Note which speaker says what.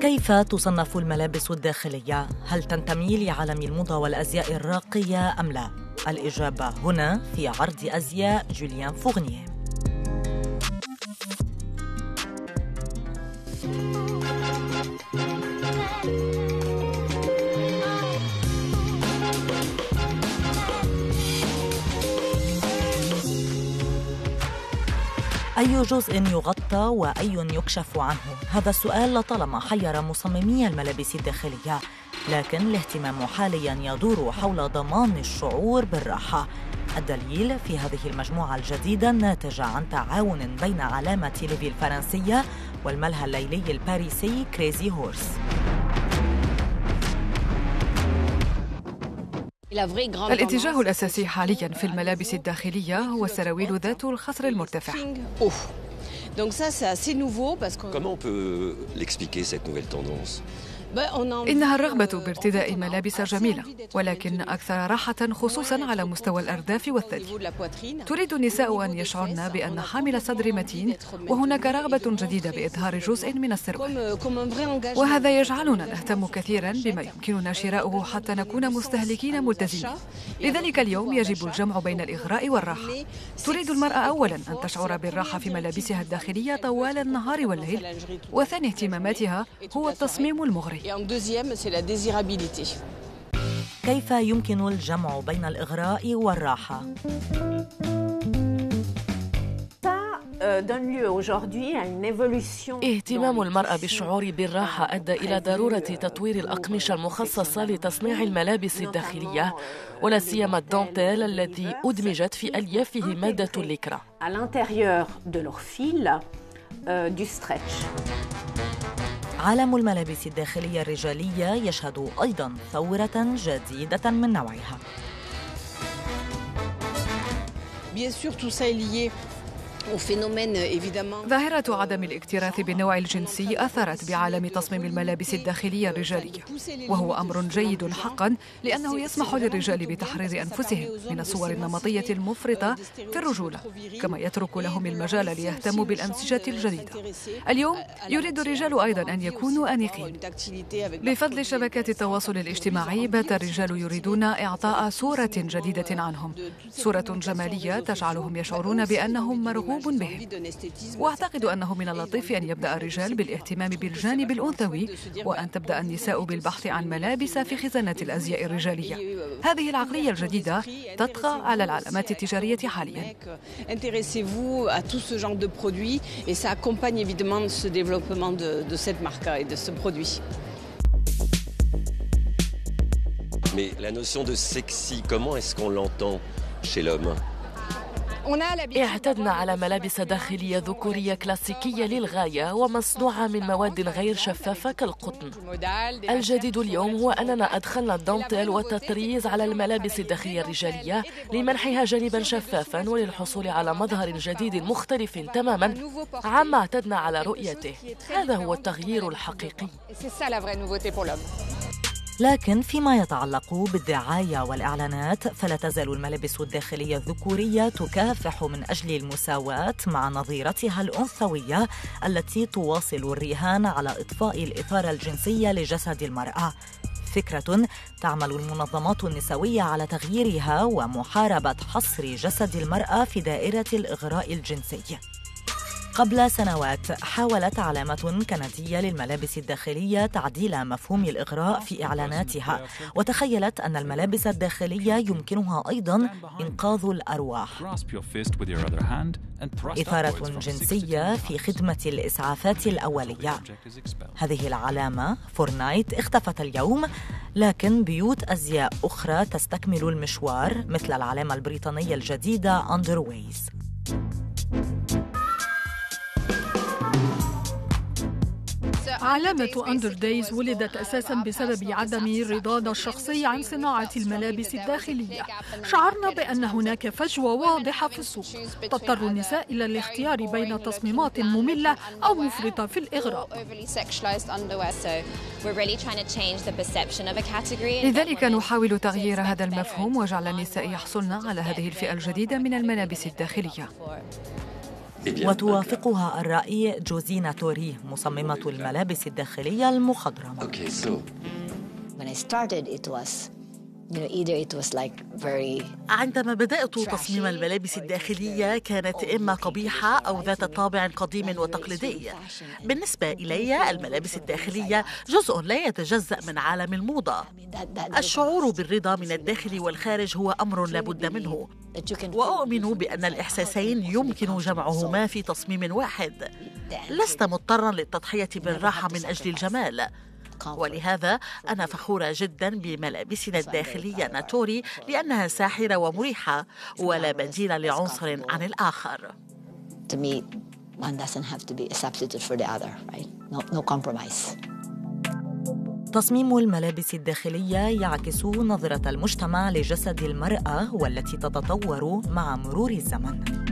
Speaker 1: كيف تصنف الملابس الداخلية؟ هل تنتمي لعالم الموضة والأزياء الراقية أم لا؟ الإجابة هنا في عرض أزياء جوليان فوغنيه أي جزء يغطى وأي يكشف عنه؟ هذا السؤال لطالما حير مصممي الملابس الداخلية لكن الاهتمام حاليا يدور حول ضمان الشعور بالراحة الدليل في هذه المجموعة الجديدة الناتجة عن تعاون بين علامة ليفي الفرنسية والملهى الليلي الباريسي كريزي هورس
Speaker 2: الاتجاه الأساسي حاليا في الملابس الداخلية هو السراويل ذات الخصر المرتفع.
Speaker 3: Comment on peut l'expliquer cette nouvelle tendance?
Speaker 2: إنها الرغبة بارتداء ملابس جميلة ولكن أكثر راحة خصوصا على مستوى الأرداف والثدي تريد النساء أن يشعرن بأن حامل الصدر متين وهناك رغبة جديدة بإظهار جزء من السروال وهذا يجعلنا نهتم كثيرا بما يمكننا شراؤه حتى نكون مستهلكين ملتزمين. لذلك اليوم يجب الجمع بين الإغراء والراحة. تريد المرأة أولا أن تشعر بالراحة في ملابسها الداخلية طوال النهار والليل وثاني اهتماماتها هو التصميم المغري.
Speaker 4: Et en deuxième, c'est la désirabilité.
Speaker 1: كيف يمكن الجمع بين الإغراء والراحة؟
Speaker 5: اهتمام المرأة بالشعور بالراحة أدى إلى ضرورة تطوير الأقمشة المخصصة لتصنيع الملابس الداخلية ولا سيما الدانتيل الذي أدمجت في أليافه مادة الليكرا.
Speaker 1: عالم الملابس الداخلية الرجالية يشهد أيضا ثورة جديدة من نوعها.
Speaker 2: ظاهرة عدم الاكتراث بالنوع الجنسي أثرت بعالم تصميم الملابس الداخلية الرجالية وهو أمر جيد حقا لأنه يسمح للرجال بتحرير أنفسهم من الصور النمطية المفرطة في الرجولة كما يترك لهم المجال ليهتموا بالأنسجة الجديدة. اليوم يريد الرجال أيضا أن يكونوا أنيقين. بفضل شبكات التواصل الاجتماعي بات الرجال يريدون إعطاء صورة جديدة عنهم. صورة جمالية تجعلهم يشعرون بأنهم مرغوب مرغوب بهم واعتقد أنه من اللطيف أن يبدأ الرجال بالاهتمام بالجانب الأنثوي وأن تبدأ النساء بالبحث عن ملابس في خزانات الأزياء الرجالية. هذه العقلية الجديدة تطغى على العلامات التجارية حاليا.
Speaker 4: Intéressez-vous à tout ce genre de produits et ça accompagne évidemment ce développement de, de cette marque et de ce produit.
Speaker 3: Mais la notion de sexy, comment est-ce qu'on l'entend chez l'homme?
Speaker 5: اعتدنا على ملابس داخلية ذكورية كلاسيكية للغاية ومصنوعة من مواد غير شفافة كالقطن. الجديد اليوم هو أننا أدخلنا الدانتيل والتطريز على الملابس الداخلية الرجالية لمنحها جانبا شفافا وللحصول على مظهر جديد مختلف تماما. عما اعتدنا على رؤيته. هذا هو التغيير الحقيقي.
Speaker 1: لكن فيما يتعلق بالدعاية والإعلانات فلا تزال الملابس الداخلية الذكورية تكافح من أجل المساواة مع نظيرتها الأنثوية التي تواصل الرهان على إطفاء الإثارة الجنسية لجسد المرأة. فكرة تعمل المنظمات النسوية على تغييرها ومحاربة حصر جسد المرأة في دائرة الإغراء الجنسي. قبل سنوات حاولت علامة كندية للملابس الداخلية تعديل مفهوم الإغراء في إعلاناتها وتخيلت أن الملابس الداخلية يمكنها أيضا إنقاذ الأرواح. إثارة جنسية في خدمة الإسعافات الأولية. هذه العلامة فورنايت اختفت اليوم لكن بيوت أزياء أخرى تستكمل المشوار مثل العلامة البريطانية الجديدة Underdays.
Speaker 6: علامة Underdays ولدت أساسا بسبب عدم رضانا الشخصي عن صناعة الملابس الداخلية. شعرنا بأن هناك فجوة واضحة في السوق تضطر النساء إلى الاختيار بين تصميمات مملة أو مفرطة في الإغراء
Speaker 2: لذلك نحاول تغيير هذا المفهوم وجعل النساء يحصلن على هذه الفئة الجديدة من الملابس الداخلية.
Speaker 1: وتوافقها الرأي جوزينا توري مصممة الملابس الداخلية المخضرمة.
Speaker 3: Okay, so
Speaker 7: when I started, it was
Speaker 8: عندما بدأت تصميم الملابس الداخلية كانت إما قبيحة أو ذات طابع قديم وتقليدي. بالنسبة إلي الملابس الداخلية جزء لا يتجزأ من عالم الموضة. الشعور بالرضا من الداخل والخارج هو أمر لا بد منه. وأؤمن بأن الإحساسين يمكن جمعهما في تصميم واحد. لست مضطرا للتضحية بالراحة من أجل الجمال. ولهذا أنا فخورة جدا بملابسنا الداخلية ناتوري لأنها ساحرة ومريحة ولا بديل لعنصر عن الآخر.
Speaker 7: To me one doesn't have to be a substitute for the other right? No no compromise.
Speaker 1: تصميم الملابس الداخلية يعكس نظرة المجتمع لجسد المرأة والتي تتطور مع مرور الزمن.